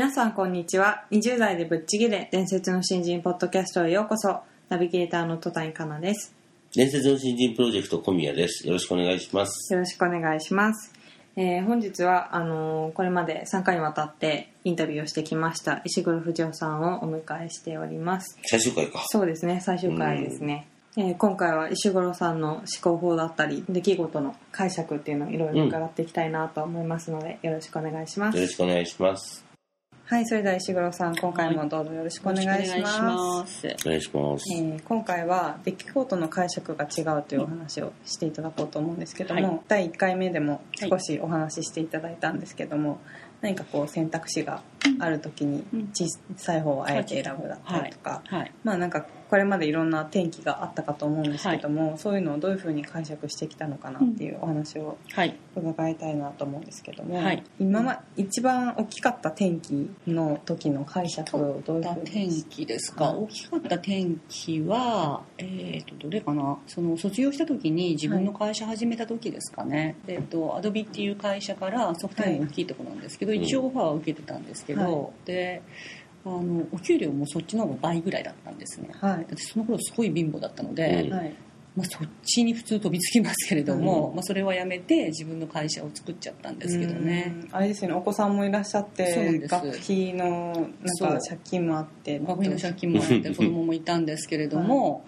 皆さんこんにちは20代でぶっちぎれ伝説の新人ポッドキャストへようこそナビゲーターの戸谷香奈です伝説の新人プロジェクト小宮です。よろしくお願いします。よろしくお願いします、えー本日はあのーこれまで3回にわたってインタビューをしてきました石黒不二夫さんをお迎えしております最終回か。そうですね最終回ですね、えー今回は石黒さんの思考法だったり出来事の解釈っていうのをいろいろ伺っていきたいなと思いますので、よろしくお願いしますよろしくお願いします。はいそれでは石黒さん今回もどうぞよろしくお願いします,、お願いします。えー今回は出来事の解釈が違うというお話をしていただこうと思うんですけども、はい。第1回目でも少しお話ししていただいたんですけども、何かこう選択肢がある時にうん。小さい方をあえて選ぶだったりとか、はい。まあなんかこれまでいろんな転機があったかと思うんですけども、そういうのをどういうふうに解釈してきたのかなっていうお話をはい。伺いたいなと思うんですけども、はい。今ま一番大きかった転機の時の解釈をどういうふう転に機ですか、はい大きかった転機は、えー、とどれかな？その卒業した時に自分の会社始めた時ですかね、えー、とアドビっていう会社からソフトウェアの大きいところなんですけど、はい一応オファーは受けてたんですけど、はい。であのお給料もそっちの方が倍ぐらいだったんですね。はい。私その頃すごい貧乏だったので、うん。はいまあ、そっちに普通飛びつきますけれども、まあ、それはやめて自分の会社を作っちゃったんですけどね。うん。あれですよねお子さんもいらっしゃって学費のなんか借金もあって学費の借金もあって 子供もいたんですけれども、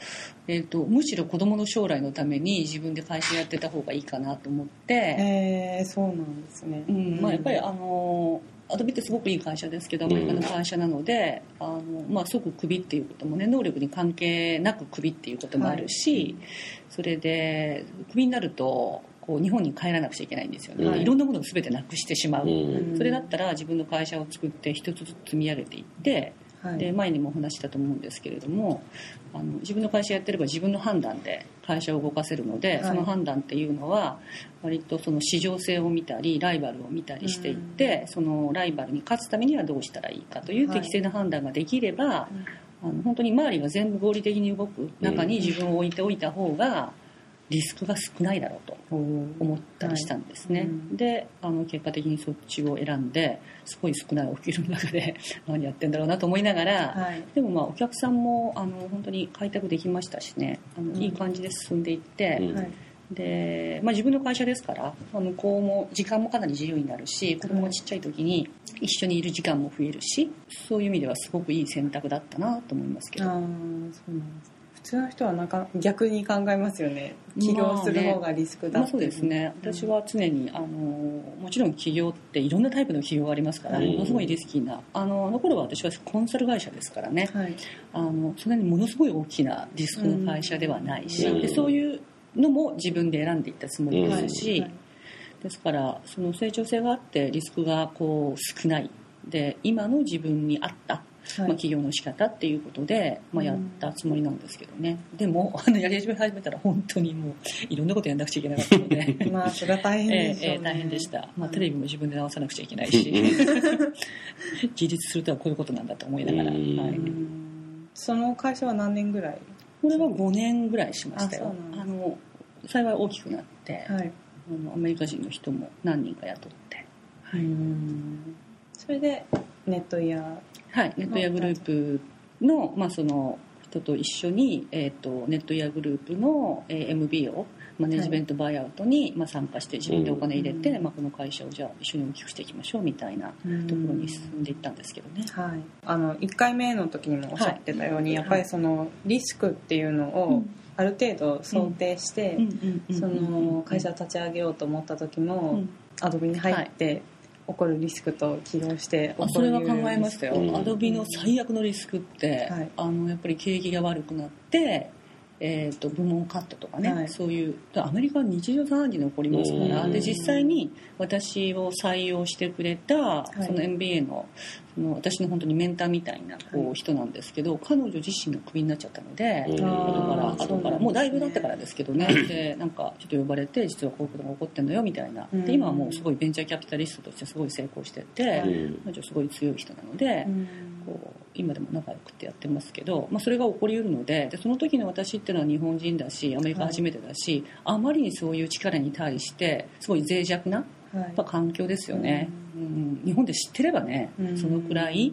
えー、とむしろ子供の将来のために自分で会社やってた方がいいかなと思って、へえそうなんですね、うん。まあ、やっぱりあのアドビってすごくいい会社ですけどアメリカの会社なので、あのまあ、即クビっていうこともね能力に関係なくクビっていうこともあるし、それでクビになるとこう日本に帰らなくちゃいけないんですよね、はいいろんなものを全てなくしてしまう、うん。それだったら自分の会社を作って一つずつ積み上げていってはい。で前にもお話ししたと思うんですけれどもあの自分の会社やってれば自分の判断で会社を動かせるので、はい。その判断っていうのは割とその市場性を見たりライバルを見たりしていって、そのライバルに勝つためにはどうしたらいいかというはい。適正な判断ができれば、あの本当に周りが全部合理的に動く中に自分を置いておいた方がリスクが少ないだろうと。思ったりしたんですね、はい。うん。であの結果的にそっちを選んですごい少ないお給料の中で 何やってんだろうなと思いながら、はい。でもまあお客さんもあの本当に開拓できましたしね。あのうん。いい感じで進んでいって、うん。はい。でまあ、自分の会社ですからあの向こうも時間もかなり自由になるし子供がちっちゃい時に一緒にいる時間も増えるしそういう意味ではすごくいい選択だったなと思いますけど。ああそうなんです普通の人はなんか逆に考えますよね。起業する方がリスクだまあ、そうですね。私は常にあのもちろん企業っていろんなタイプの企業がありますからうんものすごいリスキーな。あのあの頃は私はコンサル会社ですからね。はい。あのそんなにものすごい大きなリスクの会社ではないし、うん。でそういうのも自分で選んでいったつもりですし、はい。ですからその成長性があってリスクがこう少ない。で今の自分に合った、はいまあ、起業の仕方っていうことで、まあ、やったつもりなんですけどね、でも あのやり始め始めたら本当にもういろんなことやんなくちゃいけなかったので。まあそれは大変えでしね。えええ大変でした、まあ、はいテレビも自分で直さなくちゃいけないし。自立するとはこういうことなんだと思いながら、はうん。い、うんその会社は何年ぐらい？これは5年ぐらいしましたよ。あの幸い大きくなって、はい。あのアメリカ人の人も何人か雇って、うん。それでネットイヤはい、ネットイヤーグループの,、まあその人と一緒に、えー、とネットイヤーグループの、えー MBO マネジメントバイアウトに、まあ、参加して自分でお金入れて、うんまあ、この会社をじゃあ一緒に大きくしていきましょうみたいなーところに進んでいったんですけどね。はい、あの1回目の時にもおっしゃってたように、はい。やっぱりそのリスクっていうのをある程度想定して、その会社を立ち上げようと思った時も、うん。アドビに入って起こるリスクと起動して起こるあそれは考えましたよ、うんアドビの最悪のリスクって、はい。あのやっぱり景気が悪くなって、えー、と部門カットとかね、はい。そういうアメリカは日常茶飯事で起こりますからうん。で実際に私を採用してくれた、い。その MBA のその私の本当にメンターみたいなこう、はい。人なんですけど彼女自身がクビになっちゃったので。うん後から後から。もうだいぶ経ってからですけどね。でなんかちょっと呼ばれて実はこういうことが起こってんだよみたいな。うん。で今はもうすごいベンチャーキャピタリストとしてすごい成功してて、うん彼女すごい強い人なので、うんこう今でも仲良くてやってますけど、まあ、それが起こりうるのででその時の私っていうのは日本人だしアメリカ初めてだし、あまりにそういう力に対してすごい脆弱なはい。やっぱ環境ですよね、うん。日本で知ってればね、うん。そのくらい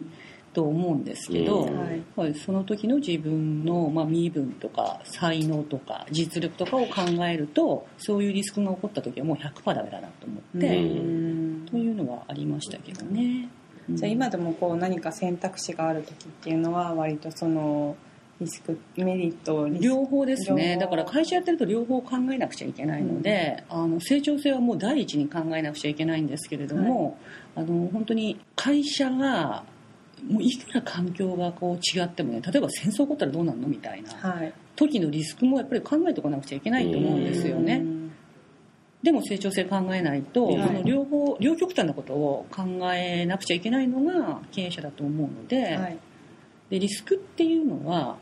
と思うんですけど、うん。はい。その時の自分の、まあ、身分とか才能とか実力とかを考えるとそういうリスクが起こった時はもう100%ダメだなと思って、うん。というのはありましたけどね。じゃあ今でもこう何か選択肢がある時っていうのは割とそのリスクメリット両方ですね。だから会社やってると両方考えなくちゃいけないので、あの成長性はもう第一に考えなくちゃいけないんですけれども、あの本当に会社がもういくら環境がこう違ってもね例えば戦争起こったらどうなるのみたいなはい。時のリスクもやっぱり考えておかなくちゃいけないと思うんですよね。うんでも成長性考えないと、はい。その両方両極端なことを考えなくちゃいけないのが経営者だと思うので,、はい。でリスクっていうのは、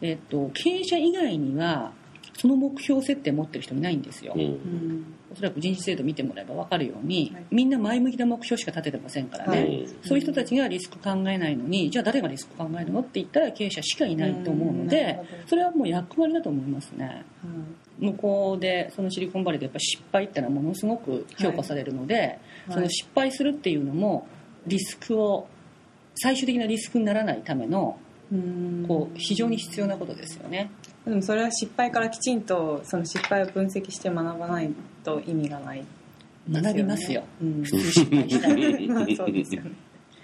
えっと、経営者以外にはその目標設定持ってる人いないんですよ、うん。うん。おそらく人事制度見てもらえば分かるように、はい。みんな前向きな目標しか立ててませんからね、はい。そういう人たちがリスク考えないのにじゃあ誰がリスク考えるのって言ったら経営者しかいないと思うのうん。なでるほど。それはもう役割だと思いますね向こうでそのシリコンバレーでやっぱ失敗ってのはものすごく評価されるので、い。その失敗するっていうのもリスクを最終的なリスクにならないためのうん。こう非常に必要なことですよね。でもそれは失敗からきちんとその失敗を分析して学ばないと意味がないね。学びますよ。うん。普通失敗したら。ま あそうですよね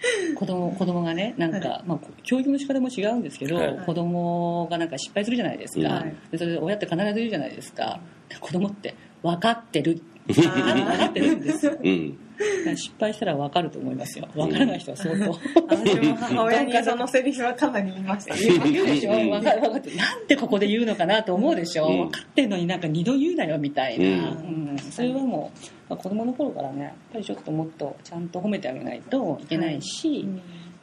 子供子供がねなんか、まあ、教育の仕方も違うんですけど、はい。子供がなんか失敗するじゃないですか、はい。でそれで親って必ず言うじゃないですか。で子供って分かってる。あ分かってるんですよ。うん。失敗したら分かると思いますよ。分からない人は相当。私も母親に そのセリフはかなり言いました言うでしょ分かる分かってなんでここで言うのかなと思うでしょ、う。ん。分かってんのになんか二度言うなよみたいな、うん。うん。それはもう子供の頃からねやっぱりちょっともっとちゃんと褒めてあげないといけないし、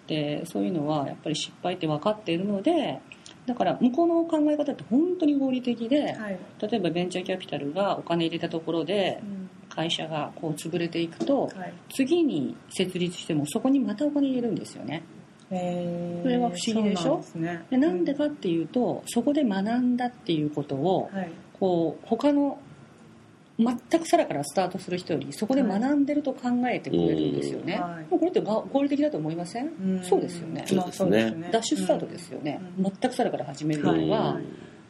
でそういうのはやっぱり失敗って分かっているのでだから向こうの考え方って本当に合理的で、はい。例えばベンチャーキャピタルがお金入れたところで会社がこう潰れていくとはい。次に設立してもそこにまたお金入れるんですよね。それは不思議でしょ？そうなんですね。でなんでかっていうとそこで学んだっていうことをはい。こう他の全くさらからスタートする人よりそこで学んでると考えてくれるんですよね、はい。もうこれってが合理的だと思いません、うん。そうですよね。そうですね。まあダッシュスタートですよね、うん。全くさらから始めるのは、はい。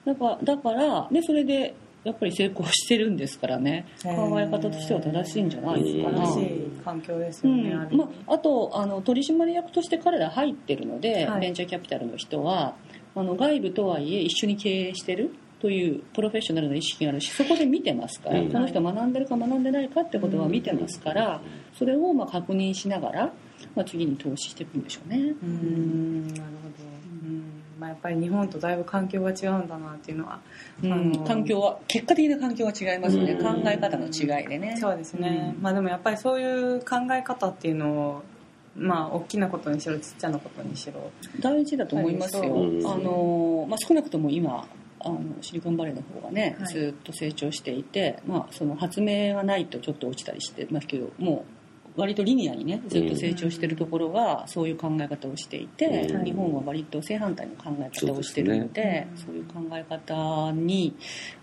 だからだからでそれでやっぱり成功してるんですからね。考え方としては正しいんじゃないですかな、正しい環境ですうんよね、ある意味まあ、あとあの取締役として彼ら入ってるので、はい。ベンチャーキャピタルの人はあの外部とはいえ一緒に経営してるというプロフェッショナルな意識があるしそこで見てますから、うん。この人学んでるか学んでないかってことは見てますから、それをまあ確認しながら、まあ、次に投資していくんでしょうね。うーん。なるほど、うんまあ、やっぱり日本とだいぶ環境が違うんだなっていうのは、うんあの環境は結果的な環境は違いますね、うん。考え方の違いでね。そうですね、うん。まあでもやっぱりそういう考え方っていうのをまあ大きなことにしろちっちゃなことにしろ大事だと思いますよ、あのまあ、少なくとも今あのシリコンバレーの方がね、はい。ずっと成長していて、まあ、その発明がないとちょっと落ちたりしてますけどもう割とリニアにねずっと成長してるところがそういう考え方をしていて、うん。日本は割と正反対の考え方をしてるのでそそういう考え方に、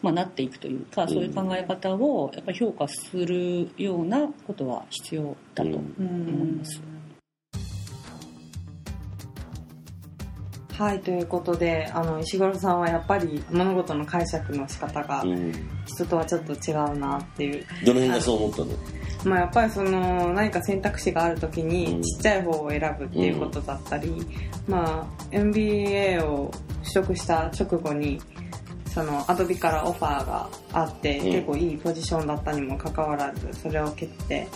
まあ、なっていくというかそういう考え方をやっぱり評価するようなことは必要だと。うん思います。はいということであの石黒さんはやっぱり物事の解釈の仕方がうん。人とはちょっと違うなっていう、どの辺がそう思ったの？まあ、やっぱりその何か選択肢がある時うん。にちっちゃい方を選ぶっていうことだったり、まあ、MBA を取得した直後にそのアドビからオファーがあって、うん。結構いいポジションだったにもかかわらずそれを蹴って、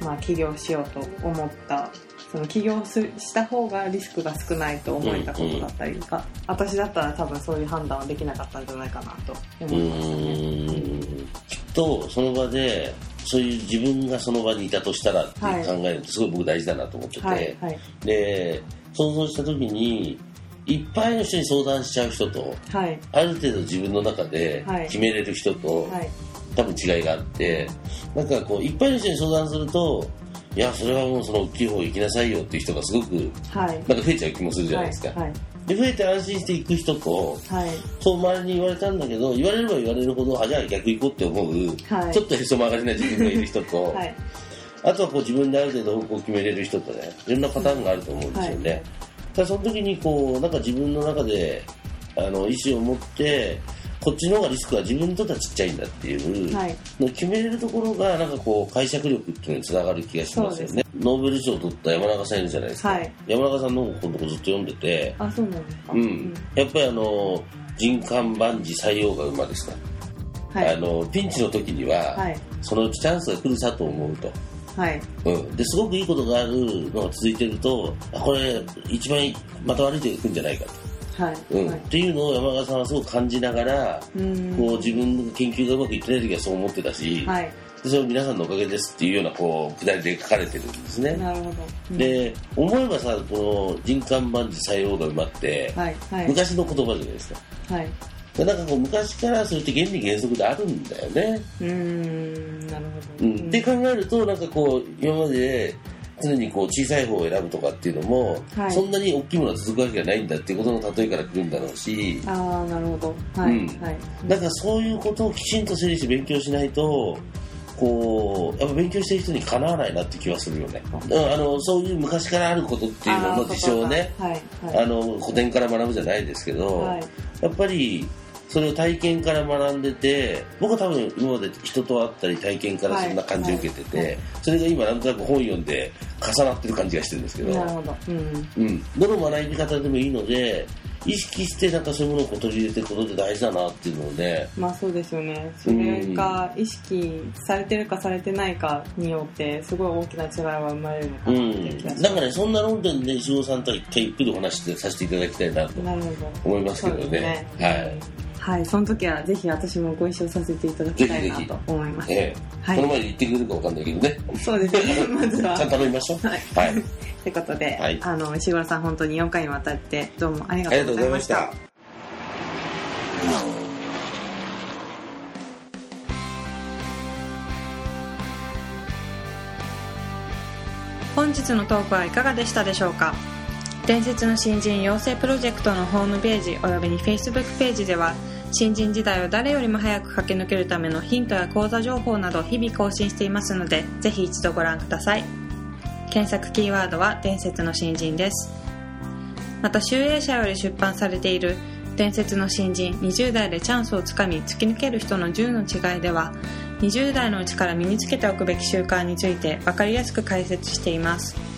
まあ、起業しようと思った。その起業すした方がリスクが少ないと思えたことだったりとか、私だったら多分そういう判断はできなかったんじゃないかなとう思いましたね。きっとその場でそういう自分がその場にいたとしたらってはい考えるとすごい僕大事だなと思ってて、はいはい。で想像した時にいっぱいの人に相談しちゃう人とはい。ある程度自分の中ではい。決めれる人と、はい。多分違いがあってなんかこういっぱいの人に相談するといやそれはもうその大きい方行きなさいよっていう人がすごくはい。なんか増えちゃう気もするじゃないですか、はいで増えて安心していく人とはい。そう周りに言われたんだけど言われれば言われるほどあじゃあ逆行こうって思う、はい。ちょっとへそ曲がりな自分がいる人と、はい。あとはこう自分である程度方向を決めれる人とねいろんなパターンがあると思うんですよね、はい。ただその時にこうなんか自分の中であの意思を持ってこっちの方がリスクは自分にとってはちっちゃいんだっていうはい。のを決めれるところがなんかこう解釈力っていうのにつながる気がしますよね。ノーベル賞を取った山中さんいるじゃないですか、はい。山中さんの本のとこずっと読んでて。あそうなんですか。うん、やっぱりあの人間万事採用が馬ですか、はい。あのピンチの時には、はい。そのうちチャンスが来るさと思うと、はい。うん、ですごくいいことがあるのが続いてるとあこれ一番また悪い手が来るんじゃないかはいと、うん。はい。っていうのを山川さんはすごく感じながら、うん。こう自分の研究がうまくいってない時はそう思ってたし、はい。でそれは皆さんのおかげですっていうようなこうくだりで書かれてるんですね。なるほど。うん。で思えばさこの人間万事採用が馬って、はいはい。昔の言葉じゃないですか。はい。でなんかこう昔からそれって原理原則であるんだよね。うーんなるほど。うん、って考えるとなんかこう今まで常にこう小さい方を選ぶとかっていうのも、はい。そんなに大きいものが続くわけがないんだっていうことの例えから来るんだろうし。ああなるほど。はい、うん。はい。なんかそういうことをきちんと整理して勉強しないとこうやっぱ勉強してる人にかなわないなって気はするよね、うん、あのそういう昔からあることっていうのの事象をねはいはい。あの古典から学ぶじゃないですけど、はい。やっぱりそれを体験から学んでて僕は多分今まで人と会ったり体験からそんな感じを受けてて、はい。はいそれが今なんとなく本読んで重なってる感じがしてるんですけどなるほど。うん。うん、どの学び方でもいいので意識してなんかそういうものを取り入れていくことで大事だなっていうのをねまあそうですよね。それが意識されてるかされてないかによってすごい大きな違いは生まれるのかうなっていう気がしん、ます、なん。かねそんな論点で石尾さんとは一回ゆっくりお話してさせていただきたいなと思いますけどね。ですはいはい、その時はぜひ私もご一緒させていただきたいなと思います。ええはいこの前に言ってくれるかわかんないけどねそうですね、まずは。ちゃんと頼みましょうはい。はいということで、はいあの、石黒さん本当に4回にわたってどうもありがとうございまし。た本日のトークはいかがでしたでしょうか？伝説の新人養成プロジェクトのホームページおよびに Facebook ページでは新人時代を誰よりも早く駆け抜けるためのヒントや講座情報など日々更新していますのでぜひ一度ご覧ください。検索キーワードは伝説の新人です。また集英社より出版されている伝説の新人20代でチャンスをつかみ突き抜ける人の10の違いでは20代のうちから身につけておくべき習慣について分かりやすく解説しています。